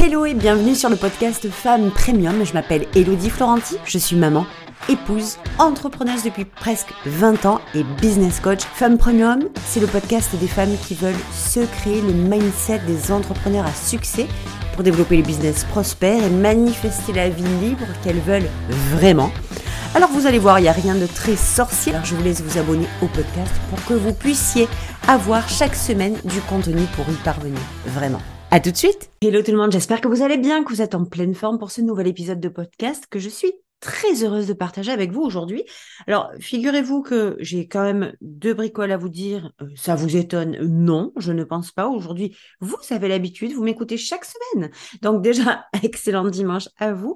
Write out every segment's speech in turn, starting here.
Hello et bienvenue sur le podcast Femmes Premium. Je m'appelle Elodie Florenti, je suis maman, épouse, entrepreneuse depuis presque 20 ans et business coach. Femmes Premium, c'est le podcast des femmes qui veulent se créer le mindset des entrepreneurs à succès pour développer les business prospères et manifester la vie libre qu'elles veulent vraiment. Alors vous allez voir, il n'y a rien de très sorcier. Je vous laisse vous abonner au podcast pour que vous puissiez avoir chaque semaine du contenu pour y parvenir. Vraiment. À tout de suite. Hello tout le monde, j'espère que vous allez bien, que vous êtes en pleine forme pour ce nouvel épisode de podcast que je suis très heureuse de partager avec vous aujourd'hui. Alors, figurez-vous que j'ai quand même deux bricoles à vous dire. Euh, ça vous étonne? Non, je ne pense pas. Aujourd'hui, vous avez l'habitude, vous m'écoutez chaque semaine. Donc déjà, excellent dimanche à vous.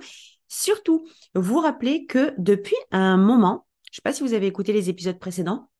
Surtout, vous rappelez que depuis un moment, je ne sais pas si vous avez écouté les épisodes précédents,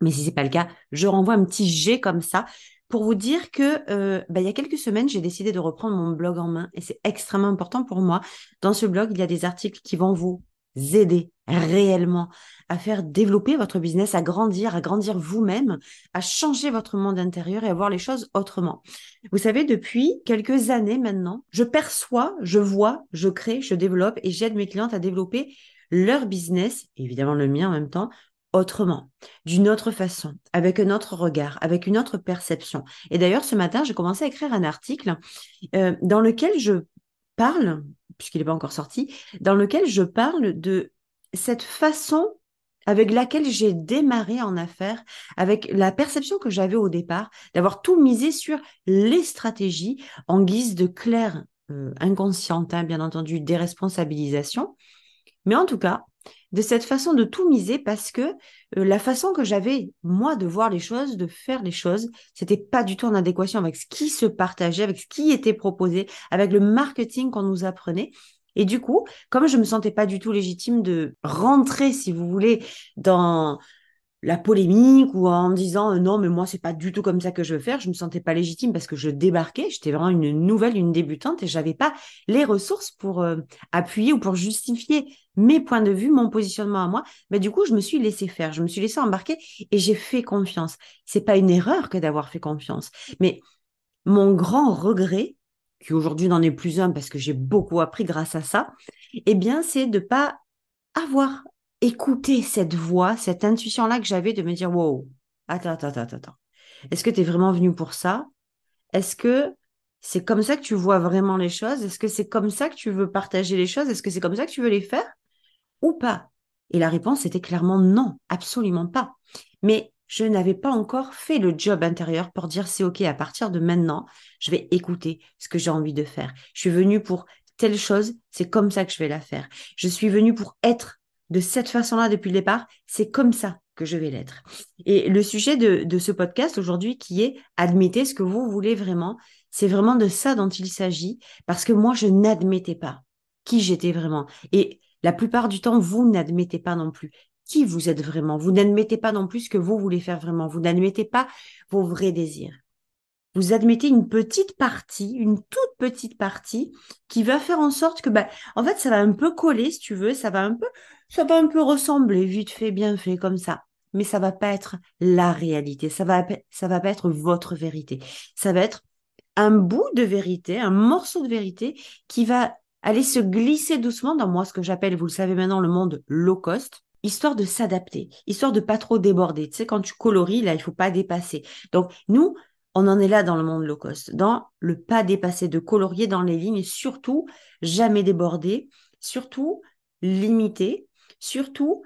mais si c'est pas le cas, je renvoie un petit G comme ça pour vous dire que euh, bah, il y a quelques semaines, j'ai décidé de reprendre mon blog en main et c'est extrêmement important pour moi. Dans ce blog, il y a des articles qui vont vous aider réellement à faire développer votre business, à grandir, à grandir vous-même, à changer votre monde intérieur et à voir les choses autrement. Vous savez, depuis quelques années maintenant, je perçois, je vois, je crée, je développe et j'aide mes clientes à développer leur business, évidemment le mien en même temps, autrement, d'une autre façon, avec un autre regard, avec une autre perception. Et d'ailleurs, ce matin, j'ai commencé à écrire un article euh, dans lequel je parle, puisqu'il n'est pas encore sorti, dans lequel je parle de cette façon avec laquelle j'ai démarré en affaires, avec la perception que j'avais au départ, d'avoir tout misé sur les stratégies en guise de claire euh, inconsciente, hein, bien entendu, déresponsabilisation. Mais en tout cas, de cette façon de tout miser parce que euh, la façon que j'avais moi de voir les choses, de faire les choses, c'était pas du tout en adéquation avec ce qui se partageait, avec ce qui était proposé, avec le marketing qu'on nous apprenait. Et du coup, comme je me sentais pas du tout légitime de rentrer, si vous voulez, dans la polémique ou en disant euh, non mais moi c'est pas du tout comme ça que je veux faire je me sentais pas légitime parce que je débarquais j'étais vraiment une nouvelle une débutante et j'avais pas les ressources pour euh, appuyer ou pour justifier mes points de vue mon positionnement à moi. Mais du coup je me suis laissé faire. Je me suis laissé embarquer et j'ai fait confiance. C'est pas une erreur que d'avoir fait confiance. Mais mon grand regret qui aujourd'hui n'en est plus un parce que j'ai beaucoup appris grâce à ça eh bien c'est de pas avoir écouter cette voix, cette intuition-là que j'avais de me dire, wow, attends, attends, attends, attends. Est-ce que tu es vraiment venu pour ça? Est-ce que c'est comme ça que tu vois vraiment les choses? Est-ce que c'est comme ça que tu veux partager les choses? Est-ce que c'est comme ça que tu veux les faire? Ou pas Et la réponse était clairement non, absolument pas. Mais je n'avais pas encore fait le job intérieur pour dire c'est OK, à partir de maintenant, je vais écouter ce que j'ai envie de faire. Je suis venue pour telle chose, c'est comme ça que je vais la faire. Je suis venue pour être de cette façon-là depuis le départ, c'est comme ça que je vais l'être. Et le sujet de, ce podcast aujourd'hui qui est admettez ce que vous voulez vraiment, c'est vraiment de ça dont il s'agit, parce que moi, je n'admettais pas qui j'étais vraiment. Et la plupart du temps, vous n'admettez pas non plus qui vous êtes vraiment? Vous n'admettez pas non plus ce que vous voulez faire vraiment. Vous n'admettez pas vos vrais désirs vous admettez une petite partie, une toute petite partie, qui va faire en sorte que, bah, en fait, ça va un peu coller, si tu veux, ça va un peu, ça va un peu ressembler, vite fait, bien fait, comme ça. Mais ça va pas être la réalité. Ça va, ça va pas être votre vérité. Ça va être un bout de vérité, un morceau de vérité qui va aller se glisser doucement dans moi, ce que j'appelle, vous le savez maintenant, le monde low cost histoire de s'adapter, histoire de pas trop déborder. Tu sais, quand tu coloris, là, il faut pas dépasser. Donc, nous, on en est là dans le monde low cost, dans le pas dépasser, de colorier dans les lignes surtout jamais déborder, surtout limiter, surtout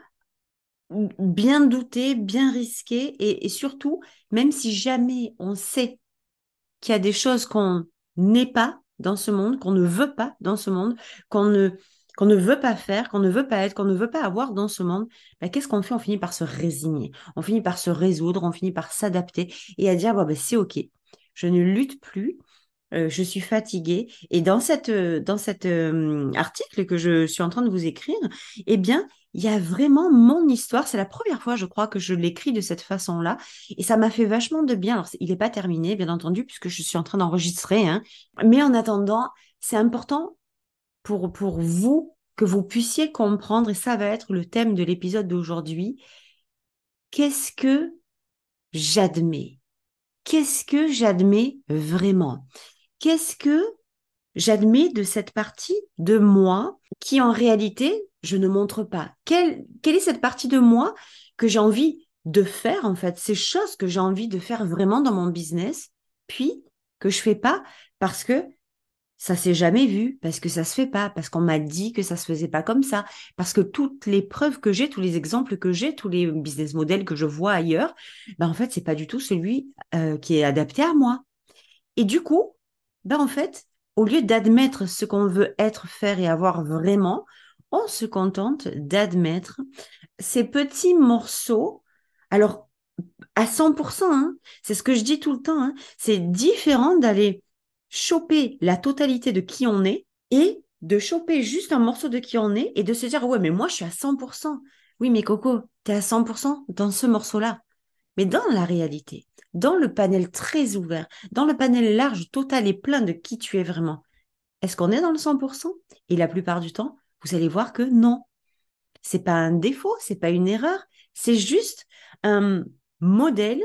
bien douter, bien risquer et, surtout, même si jamais on sait qu'il y a des choses qu'on n'est pas dans ce monde, qu'on ne veut pas dans ce monde, qu'on ne veut pas faire, qu'on ne veut pas être, qu'on ne veut pas avoir dans ce monde, bah, qu'est-ce qu'on fait? On finit par se résigner, on finit par se résoudre, on finit par s'adapter et à dire bah, c'est ok, je ne lutte plus, euh, je suis fatiguée. Et dans cette euh, cet euh, article que je suis en train de vous écrire, eh bien, il y a vraiment mon histoire. C'est la première fois, je crois, que je l'écris de cette façon-là, et ça m'a fait vachement de bien. Alors, il n'est pas terminé, bien entendu, puisque je suis en train d'enregistrer. Hein. Mais en attendant, c'est important pour, pour vous que vous puissiez comprendre, et ça va être le thème de l'épisode d'aujourd'hui, qu'est-ce que j'admets? Qu'est-ce que j'admets vraiment? Qu'est-ce que j'admets de cette partie de moi qui en réalité, je ne montre pas. Quelle, quelle est cette partie de moi que j'ai envie de faire, en fait, ces choses que j'ai envie de faire vraiment dans mon business, puis que je fais pas parce que ça s'est jamais vu, parce que ça se fait pas, parce qu'on m'a dit que ça se faisait pas comme ça, parce que toutes les preuves que j'ai, tous les exemples que j'ai, tous les business models que je vois ailleurs, ben en fait, c'est pas du tout celui euh, qui est adapté à moi. Et du coup, ben en fait, au lieu d'admettre ce qu'on veut être, faire et avoir vraiment, on se contente d'admettre ces petits morceaux. Alors, à 100%, hein, c'est ce que je dis tout le temps, hein, c'est différent d'aller choper la totalité de qui on est et de choper juste un morceau de qui on est et de se dire, ouais, mais moi, je suis à 100%. Oui, mais Coco, tu es à 100% dans ce morceau-là. Mais dans la réalité, dans le panel très ouvert, dans le panel large, total et plein de qui tu es vraiment, est-ce qu'on est dans le 100% Et la plupart du temps, vous allez voir que non. C'est pas un défaut, c'est pas une erreur, c'est juste un modèle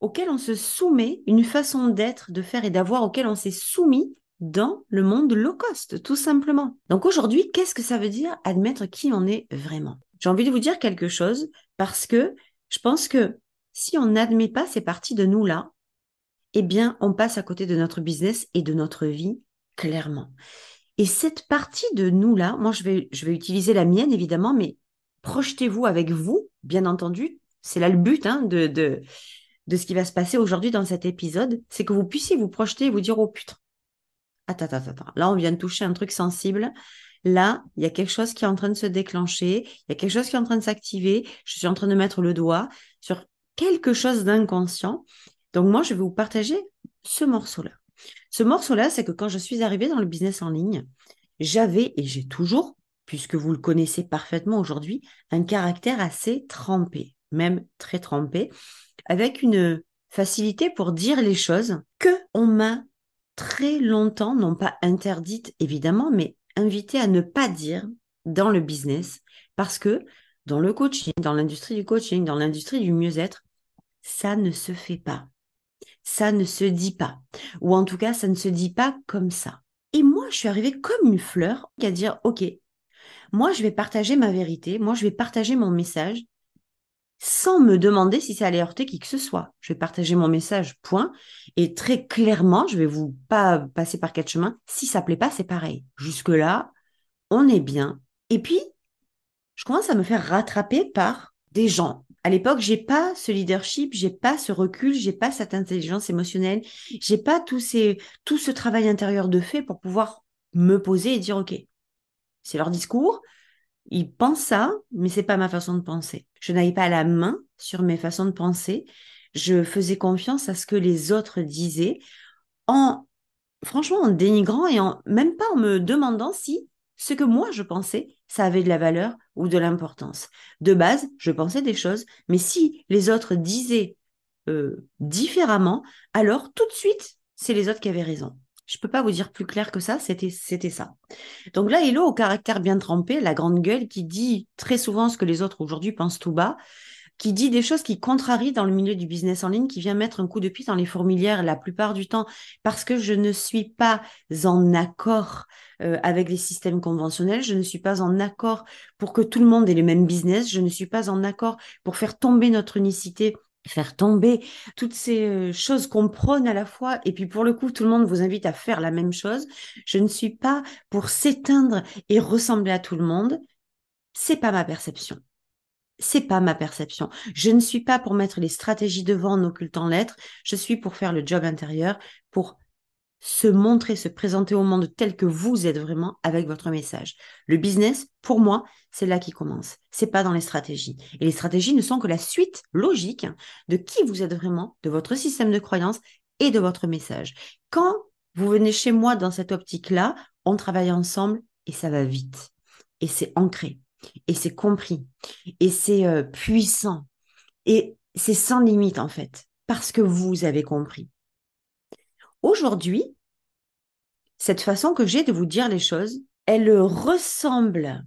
auquel on se soumet, une façon d'être, de faire et d'avoir auquel on s'est soumis dans le monde low cost, tout simplement. Donc aujourd'hui, qu'est-ce que ça veut dire admettre qui on est vraiment? J'ai envie de vous dire quelque chose parce que je pense que si on n'admet pas ces parties de nous-là, eh bien, on passe à côté de notre business et de notre vie, clairement. Et cette partie de nous-là, moi, je vais, utiliser la mienne, évidemment, mais projetez-vous avec vous, bien entendu. C'est là le but hein, de, de, de ce qui va se passer aujourd'hui dans cet épisode, c'est que vous puissiez vous projeter et vous dire, oh putain, attends, attends, attends, là on vient de toucher un truc sensible, là il y a quelque chose qui est en train de se déclencher, il y a quelque chose qui est en train de s'activer, je suis en train de mettre le doigt sur quelque chose d'inconscient. Donc moi, je vais vous partager ce morceau-là. Ce morceau-là, c'est que quand je suis arrivée dans le business en ligne, j'avais, et j'ai toujours, puisque vous le connaissez parfaitement aujourd'hui, un caractère assez trempé, même très trempé avec une facilité pour dire les choses que on m'a très longtemps, non pas interdite évidemment, mais invité à ne pas dire dans le business parce que dans le coaching, dans l'industrie du coaching, dans l'industrie du mieux-être, ça ne se fait pas. Ça ne se dit pas. Ou en tout cas, ça ne se dit pas comme ça. Et moi, je suis arrivée comme une fleur à dire, OK, moi, je vais partager ma vérité, moi, je vais partager mon message, sans me demander si ça allait heurter qui que ce soit. Je vais partager mon message, point. Et très clairement, je vais vous pas passer par quatre chemins. Si ça plaît pas, c'est pareil. Jusque-là, on est bien. Et puis, je commence à me faire rattraper par des gens. À l'époque, j'ai pas ce leadership, j'ai pas ce recul, j'ai pas cette intelligence émotionnelle, j'ai pas tout, ce travail intérieur de fait pour pouvoir me poser et dire, OK, c'est leur discours, ils pensent ça, mais c'est pas ma façon de penser. Je n'avais pas la main sur mes façons de penser. Je faisais confiance à ce que les autres disaient en, franchement, en dénigrant et en, même pas en me demandant si ce que moi je pensais, ça avait de la valeur ou de l'importance. De base, je pensais des choses, mais si les autres disaient euh, différemment, alors tout de suite, c'est les autres qui avaient raison. Je peux pas vous dire plus clair que ça, c'était c'était ça. Donc là, Hello, au caractère bien trempé, la grande gueule qui dit très souvent ce que les autres aujourd'hui pensent tout bas, qui dit des choses qui contrarient dans le milieu du business en ligne, qui vient mettre un coup de pied dans les fourmilières la plupart du temps parce que je ne suis pas en accord euh, avec les systèmes conventionnels, je ne suis pas en accord pour que tout le monde ait le même business, je ne suis pas en accord pour faire tomber notre unicité faire tomber toutes ces euh, choses qu'on prône à la fois et puis pour le coup tout le monde vous invite à faire la même chose. Je ne suis pas pour s'éteindre et ressembler à tout le monde. C'est pas ma perception. C'est pas ma perception. Je ne suis pas pour mettre les stratégies devant en occultant l'être. Je suis pour faire le job intérieur, pour se montrer, se présenter au monde tel que vous êtes vraiment avec votre message. Le business, pour moi, c'est là qui commence. C'est pas dans les stratégies. Et les stratégies ne sont que la suite logique de qui vous êtes vraiment, de votre système de croyance et de votre message. Quand vous venez chez moi dans cette optique-là, on travaille ensemble et ça va vite. Et c'est ancré. Et c'est compris. Et c'est euh, puissant. Et c'est sans limite en fait. Parce que vous avez compris. Aujourd'hui, cette façon que j'ai de vous dire les choses, elle ressemble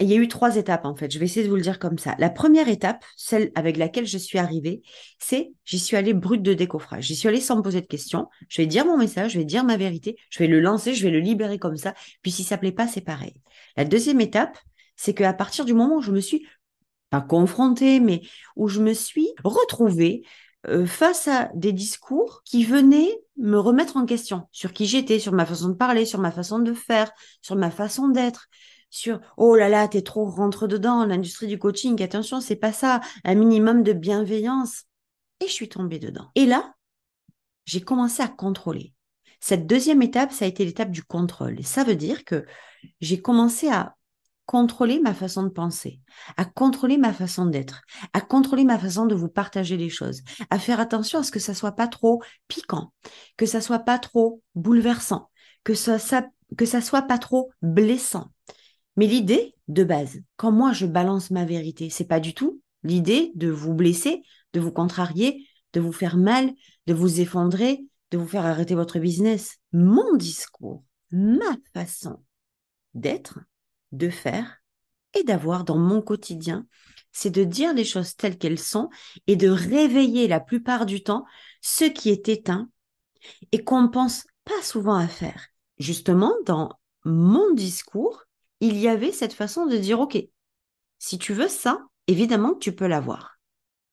il y a eu trois étapes en fait. Je vais essayer de vous le dire comme ça. La première étape, celle avec laquelle je suis arrivée, c'est j'y suis allée brute de décoffrage. J'y suis allée sans me poser de questions. Je vais dire mon message, je vais dire ma vérité, je vais le lancer, je vais le libérer comme ça. Puis si ça plaît pas, c'est pareil. La deuxième étape, c'est qu'à partir du moment où je me suis pas confrontée, mais où je me suis retrouvée euh, face à des discours qui venaient me remettre en question sur qui j'étais, sur ma façon de parler, sur ma façon de faire, sur ma façon d'être, sur oh là là, t'es trop rentre dedans, l'industrie du coaching, attention, c'est pas ça, un minimum de bienveillance. Et je suis tombée dedans. Et là, j'ai commencé à contrôler. Cette deuxième étape, ça a été l'étape du contrôle. Et ça veut dire que j'ai commencé à contrôler ma façon de penser, à contrôler ma façon d'être, à contrôler ma façon de vous partager les choses, à faire attention à ce que ça soit pas trop piquant, que ça soit pas trop bouleversant, que ça, ça que ça soit pas trop blessant, mais l'idée de base, quand moi je balance ma vérité, c'est pas du tout l'idée de vous blesser, de vous contrarier, de vous faire mal, de vous effondrer, de vous faire arrêter votre business. Mon discours, ma façon d'être, de faire et d'avoir dans mon quotidien, c'est de dire les choses telles qu'elles sont et de réveiller la plupart du temps ce qui est éteint et qu'on ne pense pas souvent à faire. Justement, dans mon discours, il y avait cette façon de dire, OK, si tu veux ça, évidemment que tu peux l'avoir.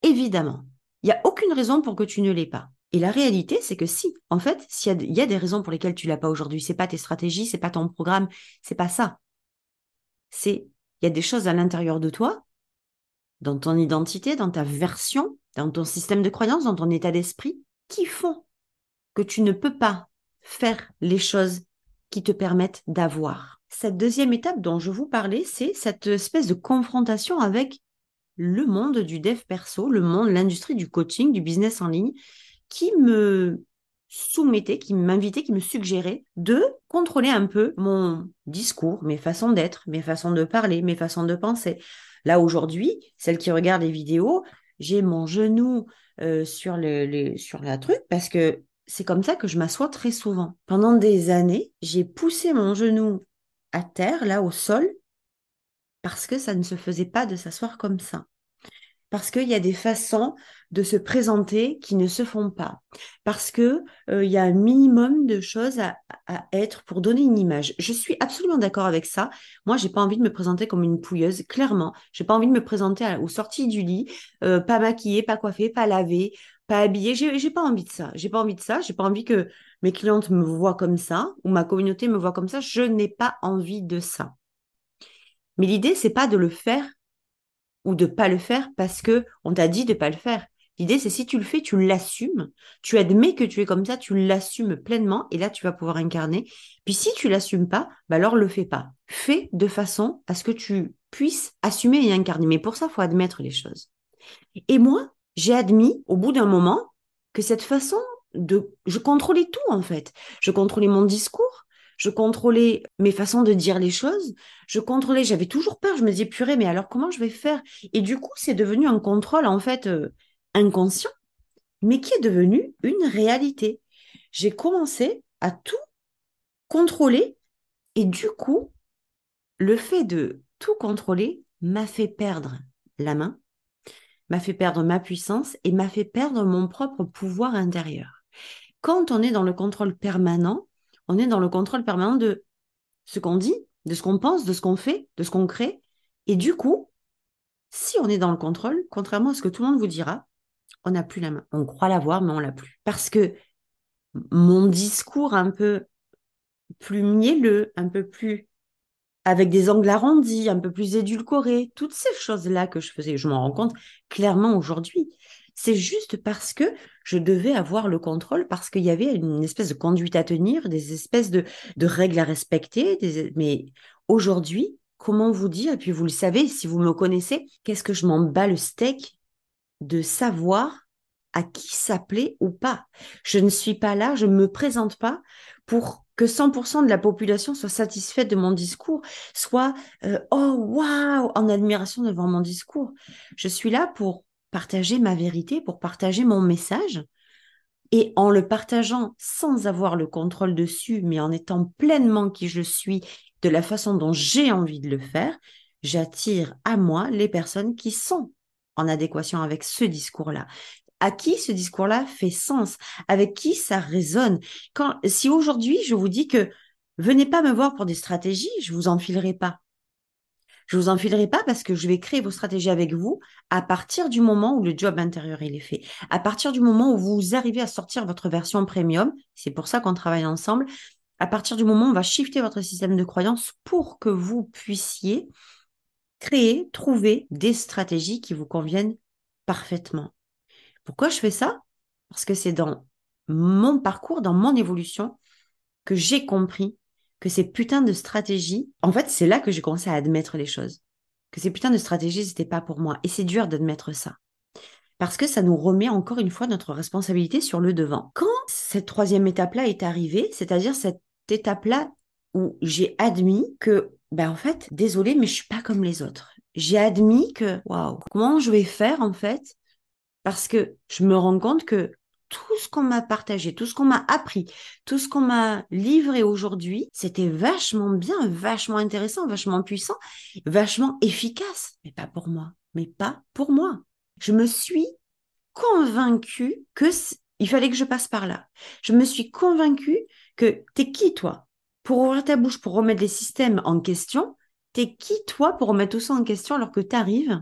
Évidemment. Il n'y a aucune raison pour que tu ne l'aies pas. Et la réalité, c'est que si, en fait, s'il y, a des raisons pour lesquelles tu l'as pas aujourd'hui, c'est pas tes stratégies, c'est pas ton programme, c'est pas ça. C'est, il y a des choses à l'intérieur de toi, dans ton identité, dans ta version, dans ton système de croyance, dans ton état d'esprit, qui font que tu ne peux pas faire les choses qui te permettent d'avoir. Cette deuxième étape dont je vous parlais, c'est cette espèce de confrontation avec le monde du dev perso, le monde, l'industrie du coaching, du business en ligne, qui me soumettait, qui m'invitait, qui me suggérait de contrôler un peu mon discours, mes façons d'être, mes façons de parler, mes façons de penser. Là, aujourd'hui, celle qui regarde les vidéos, j'ai mon genou euh, sur, le, sur la truc parce que c'est comme ça que je m'assois très souvent. Pendant des années, j'ai poussé mon genou à terre, là au sol, parce que ça ne se faisait pas de s'asseoir comme ça. Parce qu'il y a des façons de se présenter qui ne se font pas. Parce que euh, il y a un minimum de choses à, être pour donner une image. Je suis absolument d'accord avec ça. Moi, j'ai pas envie de me présenter comme une pouilleuse, clairement. J'ai pas envie de me présenter aux sorties du lit, euh, pas maquillée, pas coiffée, pas lavée, pas habillée. J'ai pas envie de ça. J'ai pas envie de ça. J'ai pas envie que mes clientes me voient comme ça ou ma communauté me voit comme ça. Je n'ai pas envie de ça. Mais l'idée, c'est pas de le faire ou de pas le faire parce que on t'a dit de pas le faire. L'idée, c'est si tu le fais, tu l'assumes, tu admets que tu es comme ça, tu l'assumes pleinement et là, tu vas pouvoir incarner. Puis si tu l'assumes pas, bah alors le fais pas. Fais de façon à ce que tu puisses assumer et incarner. Mais pour ça, faut admettre les choses. Et moi, j'ai admis au bout d'un moment que cette façon de, je contrôlais tout en fait. Je contrôlais mon discours, je contrôlais mes façons de dire les choses, je contrôlais, j'avais toujours peur, je me disais purée, mais alors comment je vais faire? Et du coup, c'est devenu un contrôle en fait euh, inconscient, mais qui est devenu une réalité. J'ai commencé à tout contrôler et du coup, le fait de tout contrôler m'a fait perdre la main, m'a fait perdre ma puissance et m'a fait perdre mon propre pouvoir intérieur. Quand on est dans le contrôle permanent, on est dans le contrôle permanent de ce qu'on dit, de ce qu'on pense, de ce qu'on fait, de ce qu'on crée. Et du coup, si on est dans le contrôle, contrairement à ce que tout le monde vous dira, on n'a plus la main. On croit l'avoir, mais on l'a plus. Parce que mon discours un peu plus mielleux, un peu plus avec des angles arrondis, un peu plus édulcorés, toutes ces choses-là que je faisais, je m'en rends compte clairement aujourd'hui. C'est juste parce que je devais avoir le contrôle, parce qu'il y avait une espèce de conduite à tenir, des espèces de, règles à respecter. Mais aujourd'hui, comment vous dire, et puis vous le savez, si vous me connaissez, qu'est-ce que je m'en bats le steak de savoir à qui s'appeler ou pas? Je ne suis pas là, je ne me présente pas pour que 100% de la population soit satisfaite de mon discours, soit euh, oh waouh en admiration devant mon discours. Je suis là pour partager ma vérité, pour partager mon message. Et en le partageant sans avoir le contrôle dessus, mais en étant pleinement qui je suis, de la façon dont j'ai envie de le faire, j'attire à moi les personnes qui sont en adéquation avec ce discours-là. À qui ce discours-là fait sens, avec qui ça résonne? Si aujourd'hui je vous dis que venez pas me voir pour des stratégies, je vous enfilerai pas. Je vous enfilerai pas parce que je vais créer vos stratégies avec vous à partir du moment où le job intérieur est fait. À partir du moment où vous arrivez à sortir votre version premium, c'est pour ça qu'on travaille ensemble. À partir du moment où on va shifter votre système de croyance pour que vous puissiez créer, trouver des stratégies qui vous conviennent parfaitement. Pourquoi je fais ça? Parce que c'est dans mon parcours, dans mon évolution, que j'ai compris que ces putains de stratégies, en fait, c'est là que j'ai commencé à admettre les choses. Que ces putains de stratégies, n'étaient pas pour moi. Et c'est dur d'admettre ça. Parce que ça nous remet encore une fois notre responsabilité sur le devant. Quand cette troisième étape-là est arrivée, c'est-à-dire cette étape-là où j'ai admis que, ben en fait, désolé, mais je suis pas comme les autres. J'ai admis que, waouh, comment je vais faire en fait? Parce que je me rends compte que tout ce qu'on m'a partagé, tout ce qu'on m'a appris, tout ce qu'on m'a livré aujourd'hui, c'était vachement bien, vachement intéressant, vachement puissant, vachement efficace, mais pas pour moi, mais pas pour moi. Je me suis convaincue que il fallait que je passe par là. Je me suis convaincue que t'es qui toi? Pour ouvrir ta bouche, pour remettre les systèmes en question T'es qui toi pour remettre tout ça en question alors que tu arrives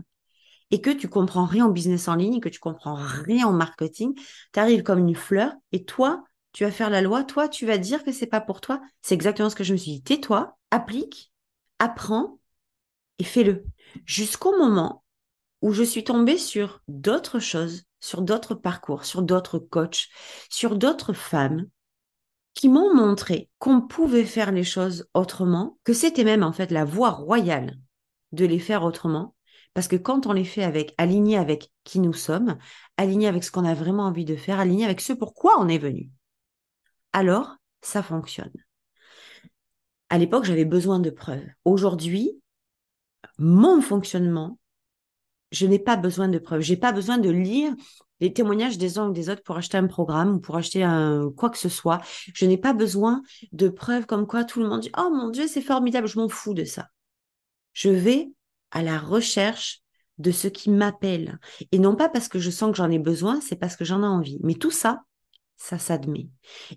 et que tu comprends rien en business en ligne, que tu comprends rien en marketing, tu arrives comme une fleur et toi, tu vas faire la loi, toi, tu vas dire que c'est pas pour toi. C'est exactement ce que je me suis dit. Tais-toi, applique, apprends et fais-le. Jusqu'au moment où je suis tombée sur d'autres choses, sur d'autres parcours, sur d'autres coachs, sur d'autres femmes qui m'ont montré qu'on pouvait faire les choses autrement, que c'était même en fait la voie royale de les faire autrement, parce que quand on les fait avec, aligné avec qui nous sommes, aligné avec ce qu'on a vraiment envie de faire, aligné avec ce pourquoi on est venu, alors ça fonctionne. À l'époque, j'avais besoin de preuves. Aujourd'hui, mon fonctionnement, je n'ai pas besoin de preuves. J'ai pas besoin de lire les témoignages des uns ou des autres pour acheter un programme ou pour acheter quoi que ce soit. Je n'ai pas besoin de preuves comme quoi tout le monde dit "Oh mon dieu, c'est formidable, je m'en fous de ça." Je vais à la recherche de ce qui m'appelle. Et non pas parce que je sens que j'en ai besoin, c'est parce que j'en ai envie. Mais tout ça, ça s'admet.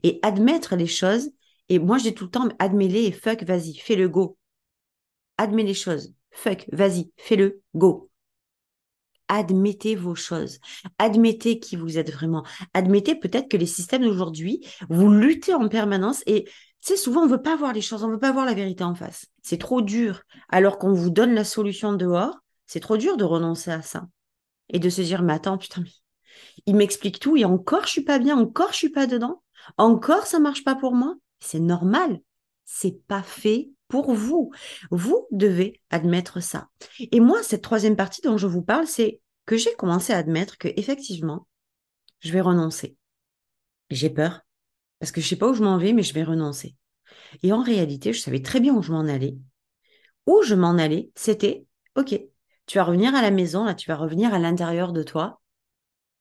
Et admettre les choses, et moi je dis tout le temps, admets-les et fuck, vas-y, fais-le go. Admets les choses. Fuck, vas-y, fais-le go. Admettez vos choses. Admettez qui vous êtes vraiment. Admettez peut-être que les systèmes d'aujourd'hui, vous luttez en permanence et tu sais, souvent, on veut pas voir les choses, on veut pas voir la vérité en face. C'est trop dur. Alors qu'on vous donne la solution dehors, c'est trop dur de renoncer à ça. Et de se dire, mais attends, putain, il m'explique tout et encore je suis pas bien, encore je suis pas dedans, encore ça marche pas pour moi. C'est normal. C'est pas fait pour vous. Vous devez admettre ça. Et moi, cette troisième partie dont je vous parle, c'est que j'ai commencé à admettre que effectivement, je vais renoncer. J'ai peur, parce que je sais pas où je m'en vais, mais je vais renoncer. Et en réalité, je savais très bien où je m'en allais. Où je m'en allais, c'était, OK, tu vas revenir à la maison, là, tu vas revenir à l'intérieur de toi.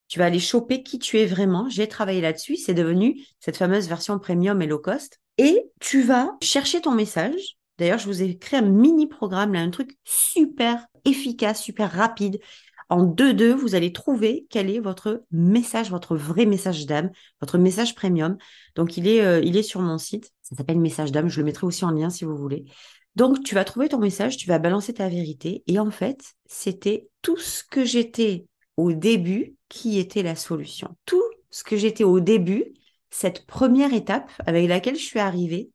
Tu vas aller choper qui tu es vraiment. J'ai travaillé là-dessus. C'est devenu cette fameuse version premium et low cost. Et tu vas chercher ton message. D'ailleurs, je vous ai créé un mini programme, là, un truc super efficace, super rapide, en 2-2, vous allez trouver quel est votre message, votre vrai message d'âme, votre message premium. Donc, il est, euh, il est sur mon site. Ça s'appelle Message d'âme. Je le mettrai aussi en lien si vous voulez. Donc, tu vas trouver ton message, tu vas balancer ta vérité. Et en fait, c'était tout ce que j'étais au début qui était la solution. Tout ce que j'étais au début, cette première étape avec laquelle je suis arrivée,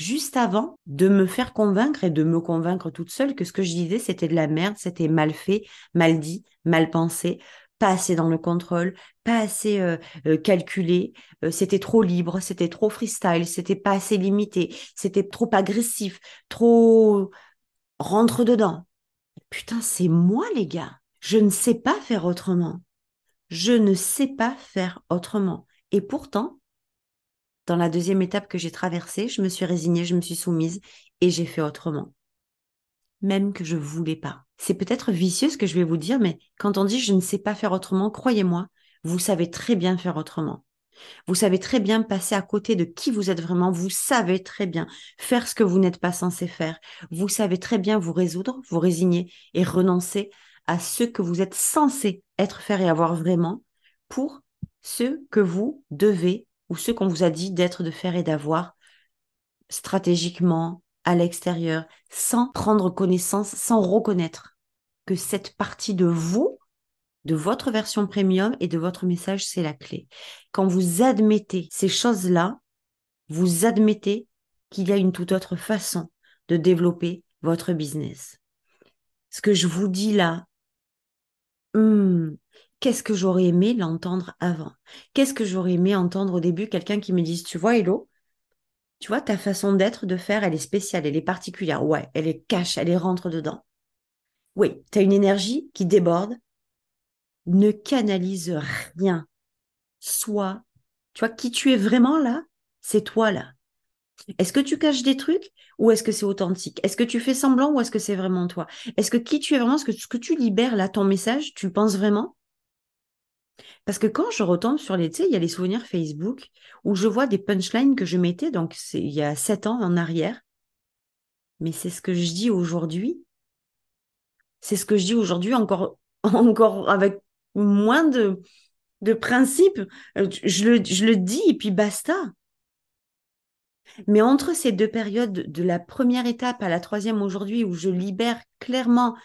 juste avant de me faire convaincre et de me convaincre toute seule que ce que je disais, c'était de la merde, c'était mal fait, mal dit, mal pensé, pas assez dans le contrôle, pas assez euh, euh, calculé, euh, c'était trop libre, c'était trop freestyle, c'était pas assez limité, c'était trop agressif, trop rentre dedans. Putain, c'est moi les gars. Je ne sais pas faire autrement. Je ne sais pas faire autrement. Et pourtant, dans la deuxième étape que j'ai traversée, je me suis résignée, je me suis soumise et j'ai fait autrement. Même que je voulais pas. C'est peut-être vicieux ce que je vais vous dire, mais quand on dit je ne sais pas faire autrement, croyez-moi, vous savez très bien faire autrement. Vous savez très bien passer à côté de qui vous êtes vraiment. Vous savez très bien faire ce que vous n'êtes pas censé faire. Vous savez très bien vous résoudre, vous résigner et renoncer à ce que vous êtes censé être, faire et avoir vraiment pour ce que vous devez ou ce qu'on vous a dit d'être, de faire et d'avoir stratégiquement à l'extérieur, sans prendre connaissance, sans reconnaître que cette partie de vous de votre version premium et de votre message, c'est la clé. Quand vous admettez ces choses-là, vous admettez qu'il y a une toute autre façon de développer votre business. Ce que je vous dis là, hmm, qu'est-ce que j'aurais aimé l'entendre avant? Qu'est-ce que j'aurais aimé entendre au début? Quelqu'un qui me dise, tu vois, Hello, tu vois, ta façon d'être, de faire, elle est spéciale, elle est particulière. Ouais, elle est cache, elle est rentre dedans. Oui, tu as une énergie qui déborde, ne canalise rien. Sois, tu vois, qui tu es vraiment là, c'est toi là. Est-ce que tu caches des trucs ou est-ce que c'est authentique? Est-ce que tu fais semblant ou est-ce que c'est vraiment toi? Est-ce que qui tu es vraiment, ce que tu libères là, ton message, tu penses vraiment? Parce que quand je retombe sur les, tu sais, il y a les souvenirs Facebook où je vois des punchlines que je mettais, donc il y a sept ans en arrière. Mais c'est ce que je dis aujourd'hui. C'est ce que je dis aujourd'hui encore, encore avec moins de, de principes. Euh, je le, je le dis et puis basta. Mais entre ces deux périodes, de la première étape à la troisième aujourd'hui, où je libère clairement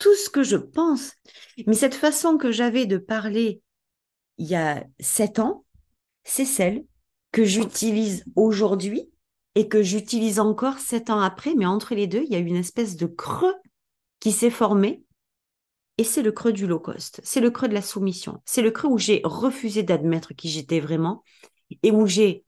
tout ce que je pense, mais cette façon que j'avais de parler il y a sept ans, c'est celle que j'utilise aujourd'hui et que j'utilise encore sept ans après, mais entre les deux, il y a une espèce de creux qui s'est formé et c'est le creux du low cost, c'est le creux de la soumission, c'est le creux où j'ai refusé d'admettre qui j'étais vraiment et où j'ai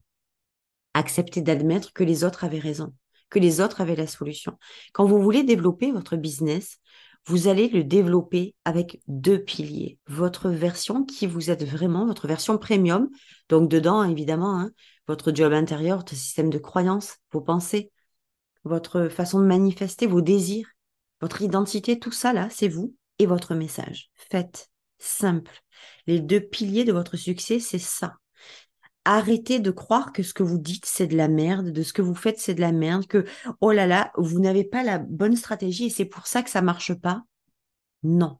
accepté d'admettre que les autres avaient raison, que les autres avaient la solution. Quand vous voulez développer votre business, vous allez le développer avec deux piliers. Votre version qui vous êtes vraiment, votre version premium. Donc dedans, évidemment, hein, votre job intérieur, votre système de croyance, vos pensées, votre façon de manifester, vos désirs, votre identité, tout ça là, c'est vous et votre message. Faites simple. Les deux piliers de votre succès, c'est ça. Arrêtez de croire que ce que vous dites, c'est de la merde, de ce que vous faites, c'est de la merde, que, oh là là, vous n'avez pas la bonne stratégie et c'est pour ça que ça marche pas. Non.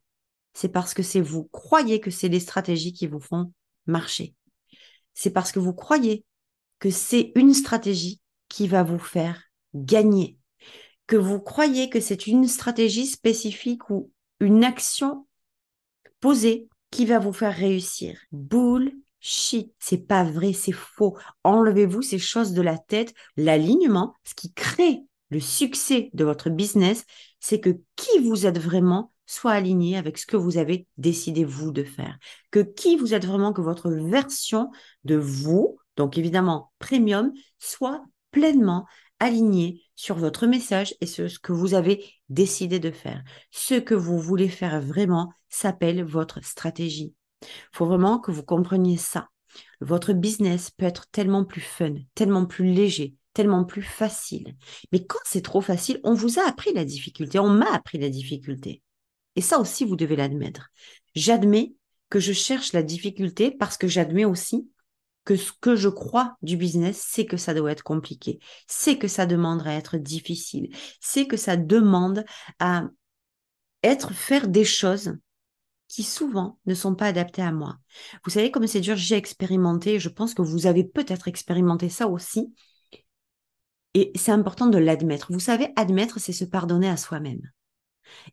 C'est parce que c'est vous croyez que c'est les stratégies qui vous font marcher. C'est parce que vous croyez que c'est une stratégie qui va vous faire gagner. Que vous croyez que c'est une stratégie spécifique ou une action posée qui va vous faire réussir. Bullshit. C'est pas vrai, c'est faux. Enlevez-vous ces choses de la tête. L'alignement, ce qui crée le succès de votre business, c'est que qui vous êtes vraiment soit aligné avec ce que vous avez décidé vous de faire. Que qui vous êtes vraiment, que votre version de vous, donc évidemment premium, soit pleinement aligné sur votre message et sur ce que vous avez décidé de faire. Ce que vous voulez faire vraiment s'appelle votre stratégie. Il faut vraiment que vous compreniez ça. Votre business peut être tellement plus fun, tellement plus léger, tellement plus facile. Mais quand c'est trop facile, on vous a appris la difficulté, on m'a appris la difficulté. Et ça aussi, vous devez l'admettre. J'admets que je cherche la difficulté parce que j'admets aussi que ce que je crois du business, c'est que ça doit être compliqué, c'est que ça demande à être difficile, c'est que ça demande à être, faire des choses qui souvent ne sont pas adaptées à moi. Vous savez comme c'est dur, j'ai expérimenté, je pense que vous avez peut-être expérimenté ça aussi. Et c'est important de l'admettre. Vous savez, admettre, c'est se pardonner à soi-même.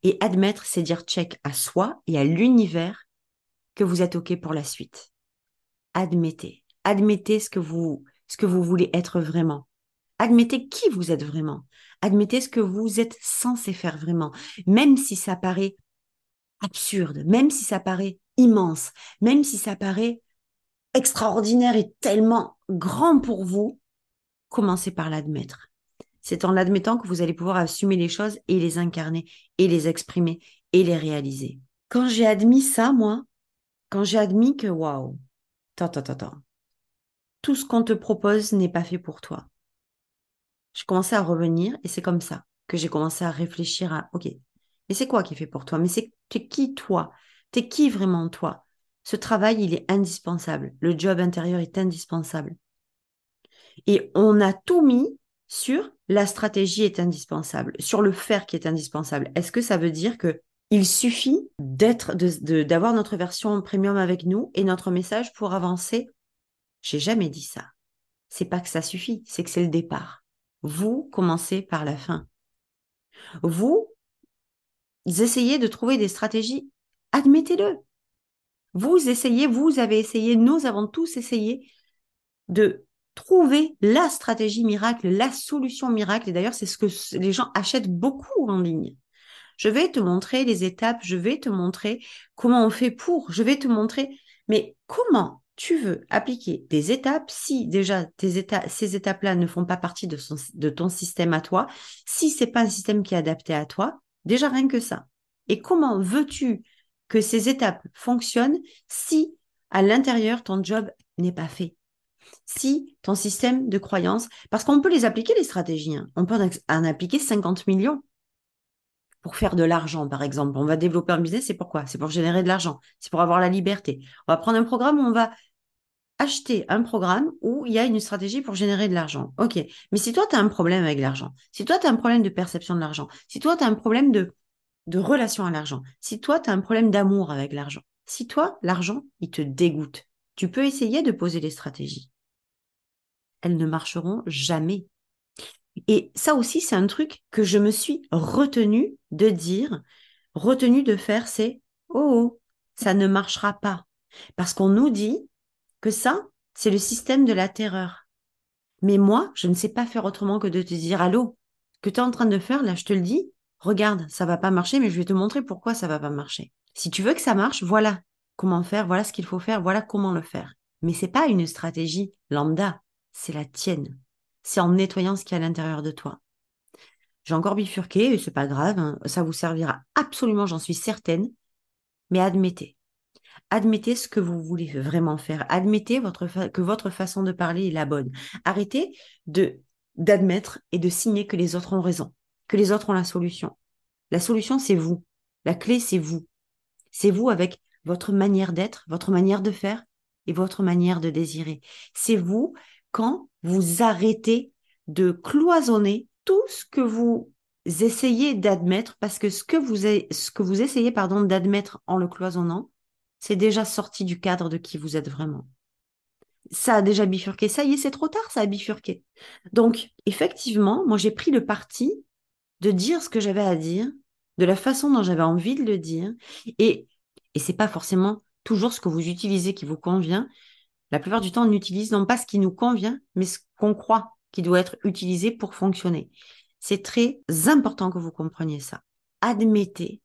Et admettre, c'est dire check à soi et à l'univers que vous êtes OK pour la suite. Admettez admettez ce que vous, ce que vous voulez être vraiment. Admettez qui vous êtes vraiment. Admettez ce que vous êtes censé faire vraiment. Même si ça paraît absurde, même si ça paraît immense, même si ça paraît extraordinaire et tellement grand pour vous, commencez par l'admettre. C'est en l'admettant que vous allez pouvoir assumer les choses et les incarner et les exprimer et les réaliser. Quand j'ai admis ça, moi, quand j'ai admis que, waouh, attends, attends, attends, tout ce qu'on te propose n'est pas fait pour toi. Je commençais à revenir et c'est comme ça que j'ai commencé à réfléchir à, OK, mais c'est quoi qui est fait pour toi? Mais c'est qui toi? T'es qui vraiment toi? Ce travail, il est indispensable. Le job intérieur est indispensable. Et on a tout mis sur la stratégie est indispensable, sur le faire qui est indispensable. Est-ce que ça veut dire que il suffit d'être, d'avoir notre version premium avec nous et notre message pour avancer? J'ai jamais dit ça. C'est pas que ça suffit, c'est que c'est le départ. Vous commencez par la fin. Vous essayez de trouver des stratégies, admettez-le. Vous essayez, vous avez essayé, nous avons tous essayé de trouver la stratégie miracle, la solution miracle. Et d'ailleurs, c'est ce que les gens achètent beaucoup en ligne. Je vais te montrer les étapes, je vais te montrer comment on fait pour, je vais te montrer, mais comment tu veux appliquer des étapes si déjà ces étapes-là ne font pas partie de, de ton système à toi, si c'est pas un système qui est adapté à toi, déjà rien que ça. Et comment veux-tu que ces étapes fonctionnent si à l'intérieur ton job n'est pas fait? Si ton système de croyance, parce qu'on peut les appliquer, les stratégies, hein. on peut en appliquer 50 millions pour faire de l'argent, par exemple. On va développer un business, c'est pourquoi? C'est pour générer de l'argent, c'est pour avoir la liberté. On va prendre un programme où on va acheter un programme où il y a une stratégie pour générer de l'argent. OK. Mais si toi, tu as un problème avec l'argent, si toi, tu as un problème de perception de l'argent, si toi, tu as un problème de, de relation à l'argent, si toi, tu as un problème d'amour avec l'argent, si toi, l'argent, il te dégoûte, tu peux essayer de poser des stratégies elles ne marcheront jamais. Et ça aussi, c'est un truc que je me suis retenu de dire, retenu de faire, c'est oh, oh, ça ne marchera pas. Parce qu'on nous dit que ça, c'est le système de la terreur. Mais moi, je ne sais pas faire autrement que de te dire allô, que tu es en train de faire, là, je te le dis, regarde, ça va pas marcher, mais je vais te montrer pourquoi ça va pas marcher. Si tu veux que ça marche, voilà comment faire, voilà ce qu'il faut faire, voilà comment le faire. Mais c'est pas une stratégie lambda c'est la tienne. C'est en nettoyant ce qu'il y a à l'intérieur de toi. J'ai encore bifurqué, c'est pas grave, hein. ça vous servira absolument, j'en suis certaine, mais admettez. Admettez ce que vous voulez vraiment faire. Admettez votre que votre façon de parler est la bonne. Arrêtez d'admettre et de signer que les autres ont raison, que les autres ont la solution. La solution, c'est vous. La clé, c'est vous. C'est vous avec votre manière d'être, votre manière de faire et votre manière de désirer. C'est vous quand vous arrêtez de cloisonner tout ce que vous essayez d'admettre, parce que ce que vous, ce que vous essayez pardon, d'admettre en le cloisonnant, c'est déjà sorti du cadre de qui vous êtes vraiment. Ça a déjà bifurqué, ça y est, c'est trop tard, ça a bifurqué. Donc, effectivement, moi j'ai pris le parti de dire ce que j'avais à dire, de la façon dont j'avais envie de le dire, et, et c'est pas forcément toujours ce que vous utilisez qui vous convient, la plupart du temps, on utilise non pas ce qui nous convient, mais ce qu'on croit qui doit être utilisé pour fonctionner. C'est très important que vous compreniez ça. Admettez,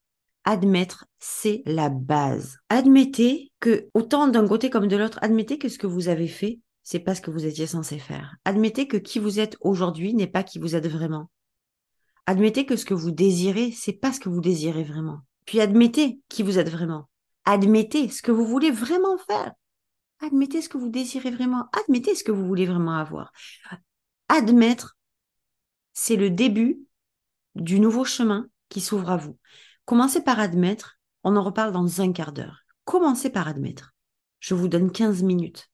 admettre, c'est la base. Admettez que, autant d'un côté comme de l'autre, admettez que ce que vous avez fait, c'est pas ce que vous étiez censé faire. Admettez que qui vous êtes aujourd'hui n'est pas qui vous êtes vraiment. Admettez que ce que vous désirez, c'est pas ce que vous désirez vraiment. Puis admettez qui vous êtes vraiment. Admettez ce que vous voulez vraiment faire. Admettez ce que vous désirez vraiment. Admettez ce que vous voulez vraiment avoir. Admettre, c'est le début du nouveau chemin qui s'ouvre à vous. Commencez par admettre. On en reparle dans un quart d'heure. Commencez par admettre. Je vous donne 15 minutes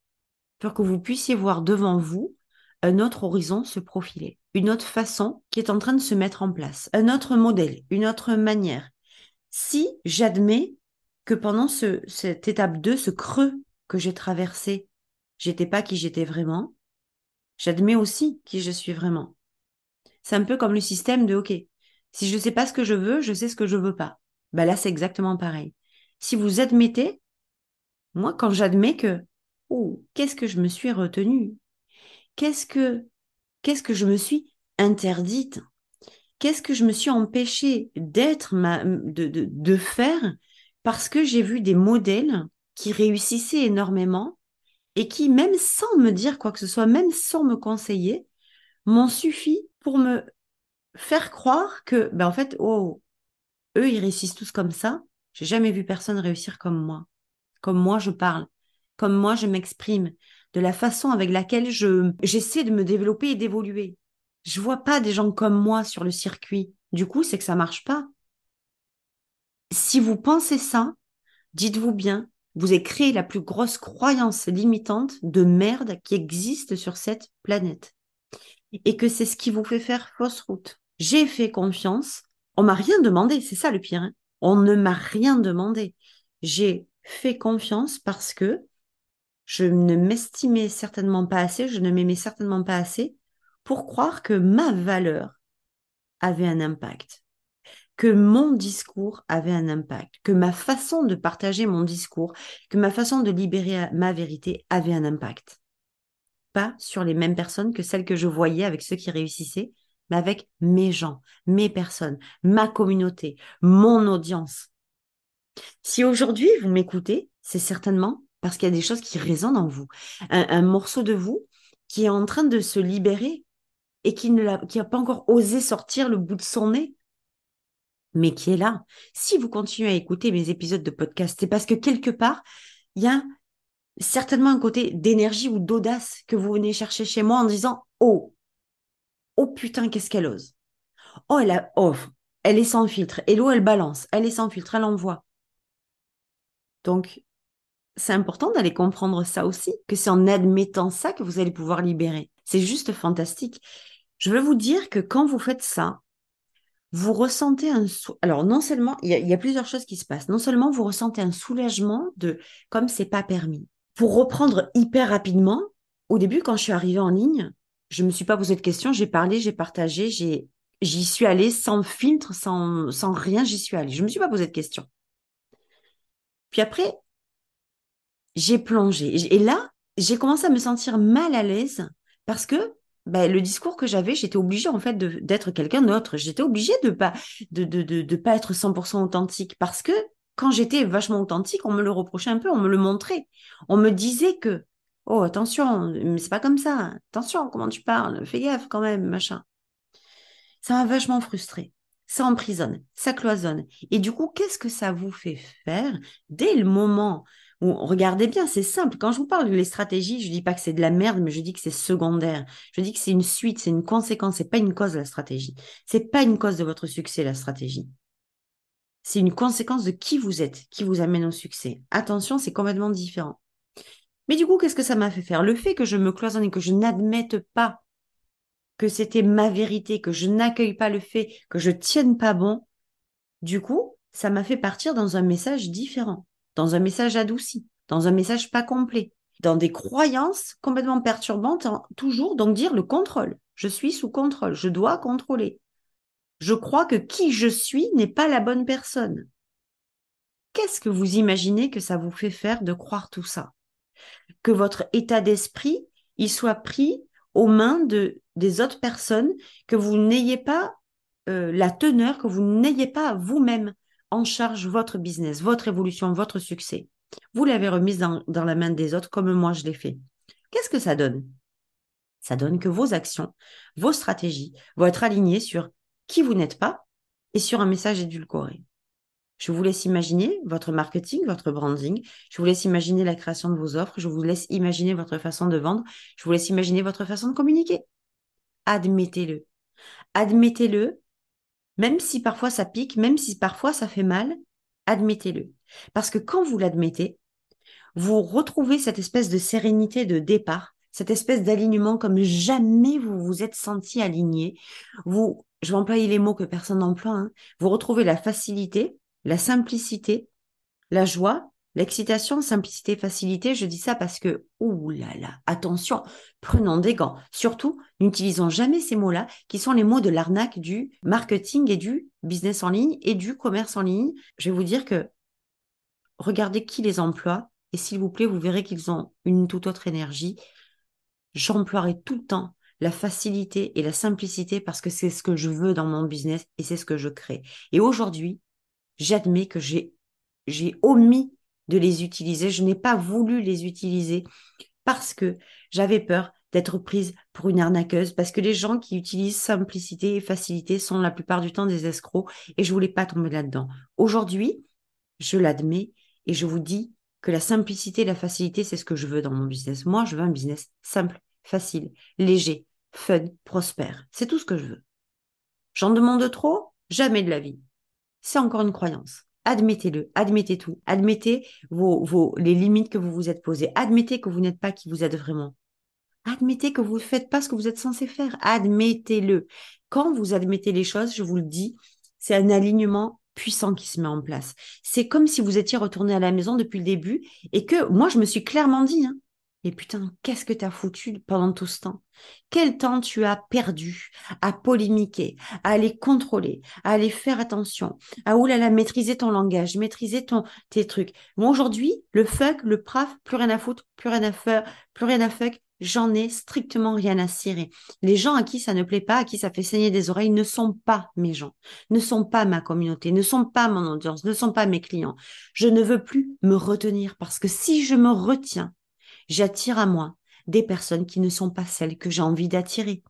pour que vous puissiez voir devant vous un autre horizon se profiler, une autre façon qui est en train de se mettre en place, un autre modèle, une autre manière. Si j'admets que pendant ce, cette étape 2, ce creux que j'ai traversé, j'étais pas qui j'étais vraiment, j'admets aussi qui je suis vraiment. C'est un peu comme le système de OK, si je ne sais pas ce que je veux, je sais ce que je veux pas. Ben là, c'est exactement pareil. Si vous admettez, moi, quand j'admets que, oh, qu'est-ce que je me suis retenue? Qu'est-ce que, qu'est-ce que je me suis interdite? Qu'est-ce que je me suis empêchée d'être, de, de, de faire parce que j'ai vu des modèles qui réussissaient énormément et qui, même sans me dire quoi que ce soit, même sans me conseiller, m'ont suffi pour me faire croire que, ben en fait, oh, eux, ils réussissent tous comme ça. J'ai jamais vu personne réussir comme moi. Comme moi, je parle. Comme moi, je m'exprime. De la façon avec laquelle je, j'essaie de me développer et d'évoluer. Je vois pas des gens comme moi sur le circuit. Du coup, c'est que ça marche pas. Si vous pensez ça, dites-vous bien vous avez créé la plus grosse croyance limitante de merde qui existe sur cette planète. Et que c'est ce qui vous fait faire fausse route. J'ai fait confiance. On m'a rien demandé, c'est ça le pire. Hein. on ne m'a rien demandé. J'ai fait confiance parce que je ne m'estimais certainement pas assez, je ne m'aimais certainement pas assez pour croire que ma valeur avait un impact, que mon discours avait un impact, que ma façon de partager mon discours, que ma façon de libérer ma vérité avait un impact. Pas sur les mêmes personnes que celles que je voyais avec ceux qui réussissaient, mais avec mes gens, mes personnes, ma communauté, mon audience. Si aujourd'hui vous m'écoutez, c'est certainement parce qu'il y a des choses qui résonnent en vous. Un, morceau de vous qui est en train de se libérer et qui n'a pas encore osé sortir le bout de son nez, mais qui est là. Si vous continuez à écouter mes épisodes de podcast, c'est parce que quelque part, il y a certainement un côté d'énergie ou d'audace que vous venez chercher chez moi en disant Oh, oh putain, qu'est-ce qu'elle ose Oh, elle a, oh, elle est sans filtre. Hello, elle balance. Elle est sans filtre, elle envoie. Donc, c'est important d'aller comprendre ça aussi, que c'est en admettant ça que vous allez pouvoir libérer. C'est juste fantastique. Je veux vous dire que quand vous faites ça, vous ressentez un alors non seulement il y, a, plusieurs choses qui se passent. Non seulement vous ressentez un soulagement de comme c'est pas permis. Pour reprendre hyper rapidement, au début quand je suis arrivée en ligne, je me suis pas posé de questions, j'ai parlé, j'ai partagé, j'ai j'y suis allée sans filtre, sans sans rien, j'y suis allée. Je me suis pas posé de questions. Puis après, j'ai plongé. Et là, j'ai commencé à me sentir mal à l'aise parce que ben, le discours que j'avais, j'étais obligée en fait d'être quelqu'un d'autre. J'étais obligée de pas de, de, de, de pas être 100% authentique parce que quand j'étais vachement authentique, on me le reprochait un peu, on me le montrait. On me disait que oh attention, mais c'est pas comme ça. Attention, comment tu parles? Fais gaffe quand même, machin. Ça m'a vachement frustrée. Ça emprisonne, ça cloisonne. Et du coup, qu'est-ce que ça vous fait faire dès le moment regardez bien, c'est simple. Quand je vous parle des stratégies, je ne dis pas que c'est de la merde, mais je dis que c'est secondaire. Je dis que c'est une suite, c'est une conséquence, c'est pas une cause la stratégie. C'est pas une cause de votre succès, la stratégie. C'est une conséquence de qui vous êtes, qui vous amène au succès. Attention, c'est complètement différent. Mais du coup, qu'est-ce que ça m'a fait faire? Le fait que je me cloisonne et que je n'admette pas que c'était ma vérité, que je n'accueille pas le fait que je tienne pas bon, du coup, ça m'a fait partir dans un message différent dans un message adouci, dans un message pas complet, dans des croyances complètement perturbantes, toujours donc dire le contrôle. Je suis sous contrôle, je dois contrôler. Je crois que qui je suis n'est pas la bonne personne. Qu'est-ce que vous imaginez que ça vous fait faire de croire tout ça? Que votre état d'esprit, il soit pris aux mains de, des autres personnes, que vous n'ayez pas euh, la teneur, que vous n'ayez pas vous-même en charge votre business, votre évolution, votre succès. Vous l'avez remise dans, la main des autres comme moi je l'ai fait. Qu'est-ce que ça donne? Ça donne que vos actions, vos stratégies vont être alignées sur qui vous n'êtes pas et sur un message édulcoré. Je vous laisse imaginer votre marketing, votre branding. Je vous laisse imaginer la création de vos offres. Je vous laisse imaginer votre façon de vendre. Je vous laisse imaginer votre façon de communiquer. Admettez-le. Admettez-le même si parfois ça pique, même si parfois ça fait mal, admettez-le. Parce que quand vous l'admettez, vous retrouvez cette espèce de sérénité de départ, cette espèce d'alignement comme jamais vous vous êtes senti aligné. Vous, je vais employer les mots que personne n'emploie, hein. vous retrouvez la facilité, la simplicité, la joie, L'excitation, simplicité, facilité, je dis ça parce que, ouh là là, attention, prenons des gants. Surtout, n'utilisons jamais ces mots-là, qui sont les mots de l'arnaque du marketing et du business en ligne et du commerce en ligne. Je vais vous dire que regardez qui les emploie et s'il vous plaît, vous verrez qu'ils ont une toute autre énergie. J'emploierai tout le temps la facilité et la simplicité parce que c'est ce que je veux dans mon business et c'est ce que je crée. Et aujourd'hui, j'admets que j'ai omis de les utiliser. Je n'ai pas voulu les utiliser parce que j'avais peur d'être prise pour une arnaqueuse, parce que les gens qui utilisent simplicité et facilité sont la plupart du temps des escrocs et je voulais pas tomber là-dedans. Aujourd'hui, je l'admets et je vous dis que la simplicité et la facilité, c'est ce que je veux dans mon business. Moi, je veux un business simple, facile, léger, fun, prospère. C'est tout ce que je veux. J'en demande trop Jamais de la vie. C'est encore une croyance. Admettez-le, admettez tout, admettez vos, vos, les limites que vous vous êtes posées, admettez que vous n'êtes pas qui vous êtes vraiment. Admettez que vous ne faites pas ce que vous êtes censé faire, admettez-le. Quand vous admettez les choses, je vous le dis, c'est un alignement puissant qui se met en place. C'est comme si vous étiez retourné à la maison depuis le début et que moi, je me suis clairement dit, hein, et putain, qu'est-ce que tu as foutu pendant tout ce temps? Quel temps tu as perdu à polémiquer, à aller contrôler, à aller faire attention, à oulala, maîtriser ton langage, maîtriser ton, tes trucs? Moi, aujourd'hui, le fuck, le praf, plus rien à foutre, plus rien à faire, plus rien à fuck, j'en ai strictement rien à cirer. Les gens à qui ça ne plaît pas, à qui ça fait saigner des oreilles, ne sont pas mes gens, ne sont pas ma communauté, ne sont pas mon audience, ne sont pas mes clients. Je ne veux plus me retenir parce que si je me retiens, j'attire à moi des personnes qui ne sont pas celles que j'ai envie d'attirer.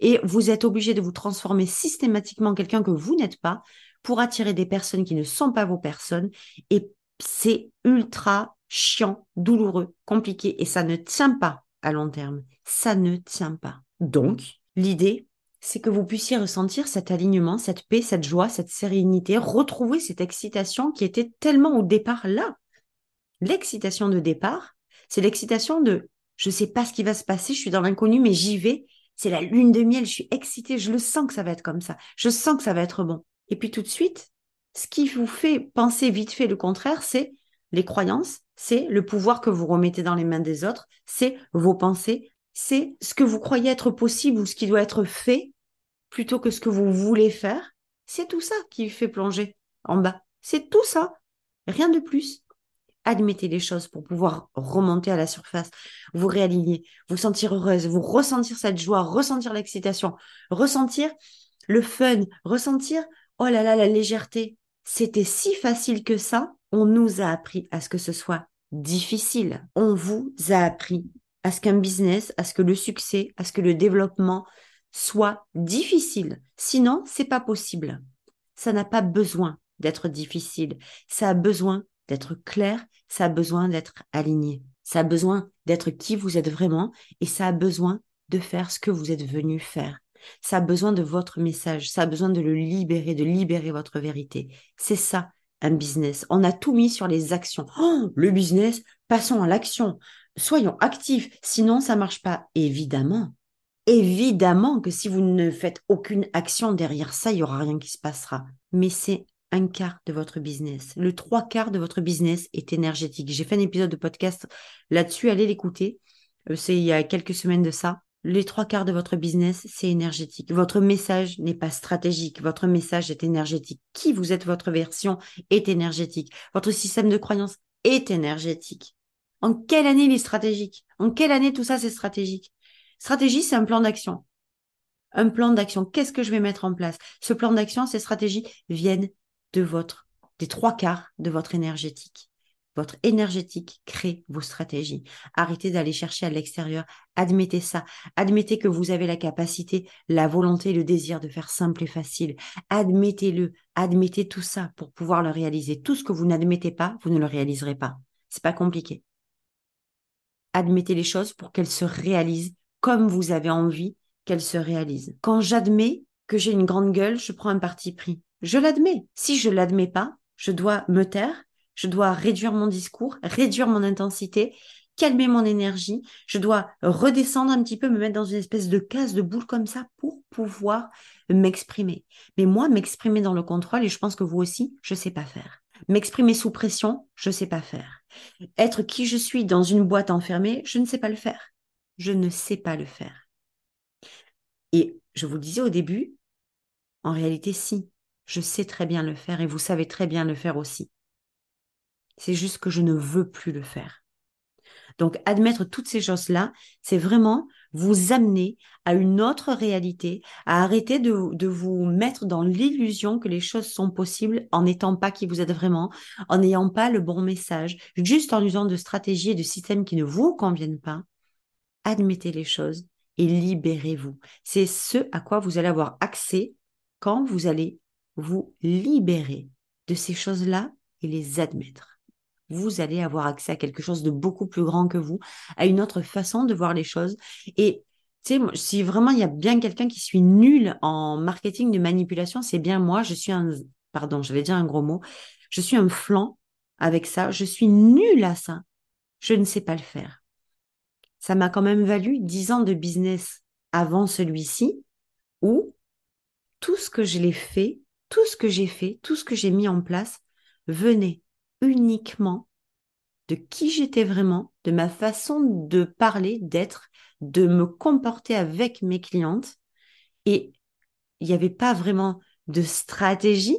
Et vous êtes obligé de vous transformer systématiquement en quelqu'un que vous n'êtes pas pour attirer des personnes qui ne sont pas vos personnes. Et c'est ultra chiant, douloureux, compliqué et ça ne tient pas à long terme. Ça ne tient pas. Donc, l'idée, c'est que vous puissiez ressentir cet alignement, cette paix, cette joie, cette sérénité, retrouver cette excitation qui était tellement au départ là. L'excitation de départ, c'est l'excitation de je sais pas ce qui va se passer, je suis dans l'inconnu, mais j'y vais. C'est la lune de miel, je suis excitée, je le sens que ça va être comme ça. Je sens que ça va être bon. Et puis tout de suite, ce qui vous fait penser vite fait le contraire, c'est les croyances, c'est le pouvoir que vous remettez dans les mains des autres, c'est vos pensées, c'est ce que vous croyez être possible ou ce qui doit être fait plutôt que ce que vous voulez faire. C'est tout ça qui fait plonger en bas. C'est tout ça. Rien de plus admettez les choses pour pouvoir remonter à la surface, vous réaligner, vous sentir heureuse, vous ressentir cette joie, ressentir l'excitation, ressentir le fun, ressentir, oh là là, la légèreté. C'était si facile que ça, on nous a appris à ce que ce soit difficile. On vous a appris à ce qu'un business, à ce que le succès, à ce que le développement soit difficile. Sinon, c'est pas possible. Ça n'a pas besoin d'être difficile. Ça a besoin d'être clair, ça a besoin d'être aligné. Ça a besoin d'être qui vous êtes vraiment et ça a besoin de faire ce que vous êtes venu faire. Ça a besoin de votre message, ça a besoin de le libérer, de libérer votre vérité. C'est ça, un business. On a tout mis sur les actions. Oh, le business, passons à l'action. Soyons actifs, sinon ça marche pas. Évidemment, évidemment que si vous ne faites aucune action derrière ça, il y aura rien qui se passera. Mais c'est un quart de votre business. Le trois quarts de votre business est énergétique. J'ai fait un épisode de podcast là-dessus, allez l'écouter. Euh, c'est il y a quelques semaines de ça. Les trois quarts de votre business, c'est énergétique. Votre message n'est pas stratégique. Votre message est énergétique. Qui vous êtes, votre version est énergétique. Votre système de croyance est énergétique. En quelle année il est stratégique? En quelle année tout ça c'est stratégique? Stratégie, c'est un plan d'action. Un plan d'action. Qu'est-ce que je vais mettre en place? Ce plan d'action, ces stratégies viennent de votre, des trois quarts de votre énergétique. Votre énergétique crée vos stratégies. Arrêtez d'aller chercher à l'extérieur. Admettez ça. Admettez que vous avez la capacité, la volonté, le désir de faire simple et facile. Admettez-le. Admettez tout ça pour pouvoir le réaliser. Tout ce que vous n'admettez pas, vous ne le réaliserez pas. C'est pas compliqué. Admettez les choses pour qu'elles se réalisent comme vous avez envie qu'elles se réalisent. Quand j'admets que j'ai une grande gueule, je prends un parti pris. Je l'admets. Si je l'admets pas, je dois me taire, je dois réduire mon discours, réduire mon intensité, calmer mon énergie, je dois redescendre un petit peu, me mettre dans une espèce de case de boule comme ça pour pouvoir m'exprimer. Mais moi, m'exprimer dans le contrôle, et je pense que vous aussi, je sais pas faire. M'exprimer sous pression, je sais pas faire. Être qui je suis dans une boîte enfermée, je ne sais pas le faire. Je ne sais pas le faire. Et je vous le disais au début, en réalité, si. Je sais très bien le faire et vous savez très bien le faire aussi. C'est juste que je ne veux plus le faire. Donc, admettre toutes ces choses-là, c'est vraiment vous amener à une autre réalité, à arrêter de, vous mettre dans l'illusion que les choses sont possibles en n'étant pas qui vous êtes vraiment, en n'ayant pas le bon message, juste en usant de stratégies et de systèmes qui ne vous conviennent pas. Admettez les choses et libérez-vous. C'est ce à quoi vous allez avoir accès quand vous allez vous libérer de ces choses-là et les admettre. Vous allez avoir accès à quelque chose de beaucoup plus grand que vous, à une autre façon de voir les choses. Et si vraiment il y a bien quelqu'un qui suis nul en marketing de manipulation, c'est bien moi. Je suis un, pardon, j'allais dire un gros mot. Je suis un flanc avec ça. Je suis nulle à ça. Je ne sais pas le faire. Ça m'a quand même valu dix ans de business avant celui-ci où tout ce que je l'ai fait, tout ce que j'ai fait, tout ce que j'ai mis en place venait uniquement de qui j'étais vraiment, de ma façon de parler, d'être, de me comporter avec mes clientes. Et il n'y avait pas vraiment de stratégie,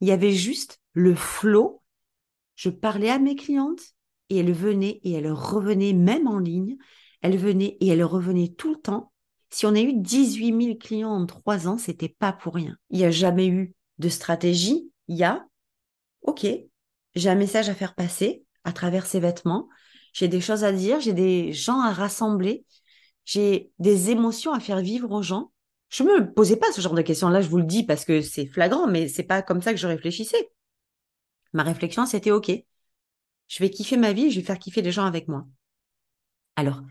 il y avait juste le flot. Je parlais à mes clientes et elles venaient et elles revenaient même en ligne. Elles venaient et elles revenaient tout le temps. Si on a eu 18 000 clients en trois ans, c'était pas pour rien. Il n'y a jamais eu de stratégie. Il y a, OK, j'ai un message à faire passer à travers ces vêtements. J'ai des choses à dire, j'ai des gens à rassembler, j'ai des émotions à faire vivre aux gens. Je me posais pas ce genre de questions. Là, je vous le dis parce que c'est flagrant, mais c'est pas comme ça que je réfléchissais. Ma réflexion, c'était OK. Je vais kiffer ma vie, je vais faire kiffer les gens avec moi. Alors,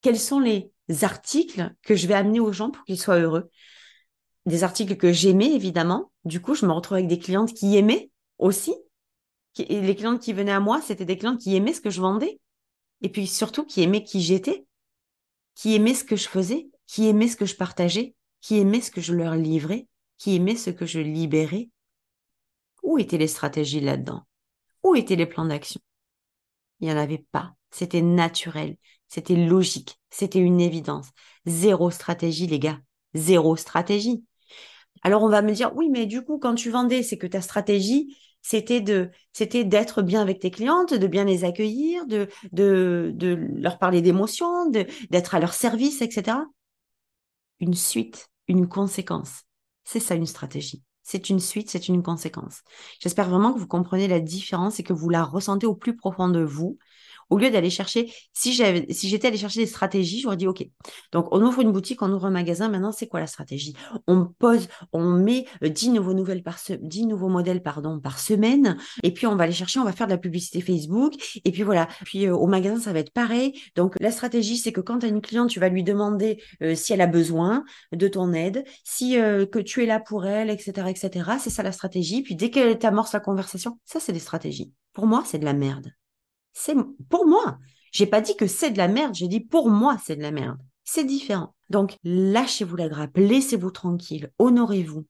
quels sont les articles que je vais amener aux gens pour qu'ils soient heureux Des articles que j'aimais, évidemment. Du coup, je me retrouve avec des clientes qui aimaient aussi. Les clientes qui venaient à moi, c'était des clientes qui aimaient ce que je vendais. Et puis surtout, qui aimaient qui j'étais, qui aimaient ce que je faisais, qui aimaient ce que je partageais, qui aimaient ce que je leur livrais, qui aimaient ce que je libérais. Où étaient les stratégies là-dedans? Où étaient les plans d'action? Il n'y en avait pas. C'était naturel, c'était logique, c'était une évidence. Zéro stratégie, les gars. Zéro stratégie. Alors on va me dire, oui, mais du coup, quand tu vendais, c'est que ta stratégie, c'était de c'était d'être bien avec tes clientes, de bien les accueillir, de de, de leur parler d'émotions, d'être à leur service, etc. Une suite, une conséquence. C'est ça une stratégie. C'est une suite, c'est une conséquence. J'espère vraiment que vous comprenez la différence et que vous la ressentez au plus profond de vous au lieu d'aller chercher, si j'étais allé chercher des stratégies, j'aurais dit, OK. Donc, on ouvre une boutique, on ouvre un magasin. Maintenant, c'est quoi la stratégie? On pose, on met 10 euh, nouveaux nouvelles par 10 nouveaux modèles, par semaine. Et puis, on va aller chercher, on va faire de la publicité Facebook. Et puis, voilà. Puis, euh, au magasin, ça va être pareil. Donc, la stratégie, c'est que quand tu as une cliente, tu vas lui demander euh, si elle a besoin de ton aide, si que tu es là pour elle, etc., etc. C'est ça la stratégie. Puis, dès qu'elle t'amorce la conversation, ça, c'est des stratégies. Pour moi, c'est de la merde. C'est pour moi. J'ai pas dit que c'est de la merde, j'ai dit pour moi c'est de la merde. C'est différent. Donc lâchez-vous la grappe, laissez-vous tranquille, honorez-vous.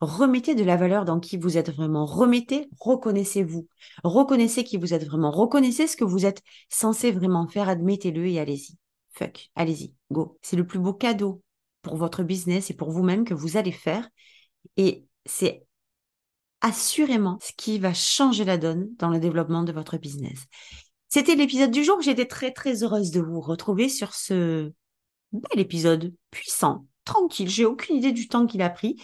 Remettez de la valeur dans qui vous êtes vraiment. Remettez, reconnaissez-vous. Reconnaissez qui vous êtes vraiment. Reconnaissez ce que vous êtes censé vraiment faire. Admettez-le et allez-y. Fuck. Allez-y. Go. C'est le plus beau cadeau pour votre business et pour vous-même que vous allez faire. Et c'est assurément ce qui va changer la donne dans le développement de votre business. C'était l'épisode du jour. J'étais très très heureuse de vous retrouver sur ce bel épisode puissant, tranquille. J'ai aucune idée du temps qu'il a pris,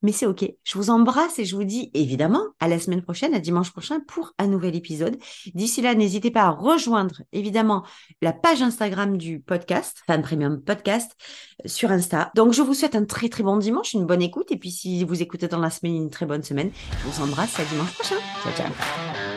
mais c'est ok. Je vous embrasse et je vous dis évidemment à la semaine prochaine, à dimanche prochain pour un nouvel épisode. D'ici là, n'hésitez pas à rejoindre évidemment la page Instagram du podcast, Fan Premium Podcast sur Insta. Donc je vous souhaite un très très bon dimanche, une bonne écoute et puis si vous écoutez dans la semaine, une très bonne semaine. Je vous embrasse à dimanche prochain. Ciao ciao.